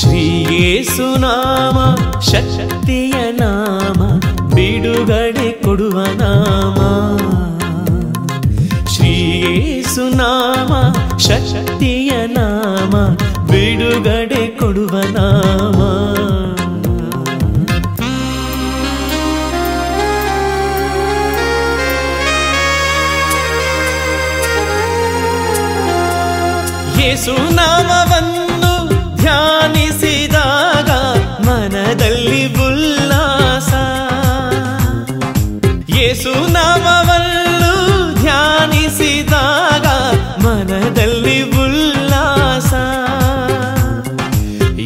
ಶ್ರೀಯೇಸುನಾಮ ಶಕ್ತಿಯ ನಾಮ ಬಿಡುಗಡೆ ಕೊಡುವ ನಾಮ ಶ್ರೀಯೇಸುನಾಮ ಶಕ್ತಿಯ ನಾಮ ಬಿಡುಗಡೆ ಕೊಡುವ ನಾಮ ಯೇಸುನಾಮವ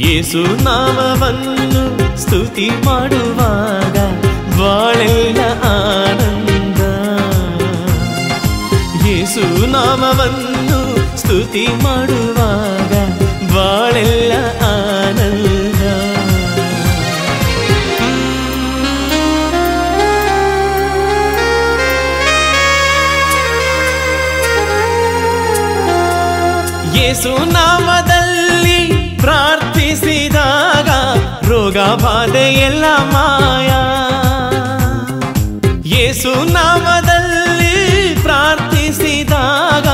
ಯೇಸು ನಾಮವನ್ನು ಸ್ತುತಿ ಮಾಡುವಾಗ ಬಾಳೆಲ್ಲ ಆನಂದ. ಯೇಸು ನಾಮವನ್ನು ಸ್ತುತಿ ಮಾಡುವಾಗ ಬಾಳೆಲ್ಲ ಆನಂದ. ಯೇಸು ನಾಮದಲ್ಲಿ ಪ್ರಾರ್ಥಿಸಿದಾಗ ರೋಗ ಬಾಧೆ ಎಲ್ಲ ಮಾಯ. ಯೇಸು ನಾಮದಲ್ಲಿ ಪ್ರಾರ್ಥಿಸಿದಾಗ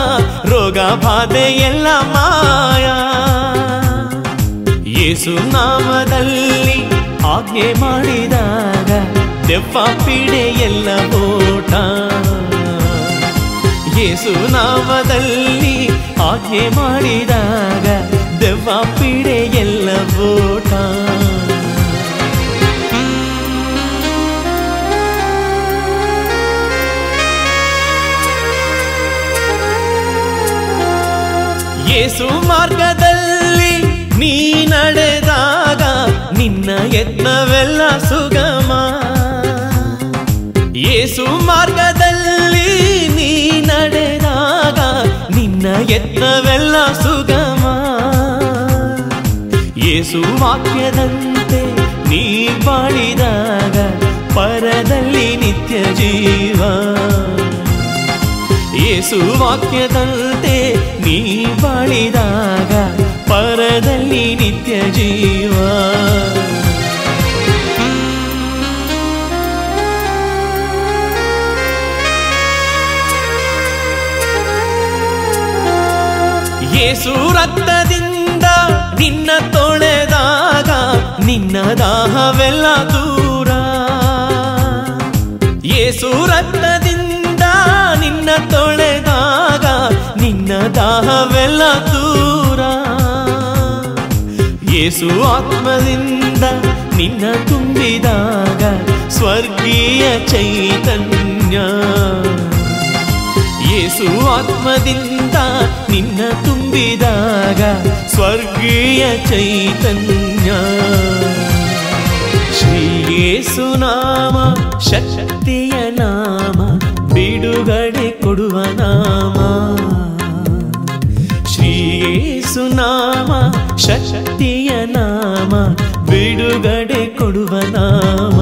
ರೋಗ ಬಾಧೆ ಎಲ್ಲ ಮಾಯ. ಯೇಸು ನಾಮದಲ್ಲಿ ಆಜ್ಞೆ ಮಾಡಿದಾಗ ದೆವ್ವ ಪೀಡೆ ಎಲ್ಲ ಓಟ. ಯೇಸು ನಾಮದಲ್ಲಿ ಆಜ್ಞೆ ಮಾಡಿದಾಗ ದೆವ್ವ ಪೀಡೆ ಎಲ್ಲ ಓಟ ಯೇಸು ಮಾರ್ಗದಲ್ಲಿ ನೀ ನಡೆದಾಗ ನಿನ್ನ ಯತ್ನವೆಲ್ಲ ಸುಗಮ. ಯೇಸು ಮಾರ್ಗದಲ್ಲಿ ನೀ ನಡೆದಾಗ ನಿನ್ನ ಯತ್ನವೆಲ್ಲ ಯೇಸು ವಾಕ್ಯದಂತೆ ನೀ ಬಾಳಿದಾಗ ಪರದಲ್ಲಿ ನಿತ್ಯ ಜೀವ. ಯೇಸು ವಾಕ್ಯದಂತೆ ನೀ ಬಾಳಿದಾಗ ಪರದಲ್ಲಿ ನಿತ್ಯ ಜೀವ. ಯೇಸು ರಕ್ತದಿಂದ ನಿನ್ನ ನಿನ್ನ ದಾಹವೆಲ್ಲ ದೂರ. ಏಸು ರಕ್ತದಿಂದ ನಿನ್ನ ತೊಳೆದಾಗ ನಿನ್ನ ದಾಹವೆಲ್ಲ ದೂರ. ಏಸು ಆತ್ಮದಿಂದ ನಿನ್ನ ತುಂಬಿದಾಗ ಸ್ವರ್ಗೀಯ ಚೈತನ್ಯ. ಯೇಸು ಆತ್ಮದಿಂದ ನಿನ್ನ ತುಂಬಿದಾಗ ಸ್ವರ್ಗೀಯ ಚೈತನ್ಯ. ಯೇಸು ನಾಮ ಶಕ್ತಿಯ ನಾಮ ಬಿಡುಗಡೆ ಕೊಡುವ ನಾಮ ಶ್ರೀ ಯೇಸು ನಾಮ ಶಕ್ತಿಯ ನಾಮ ಬಿಡುಗಡೆ ಕೊಡುವ ನಾಮ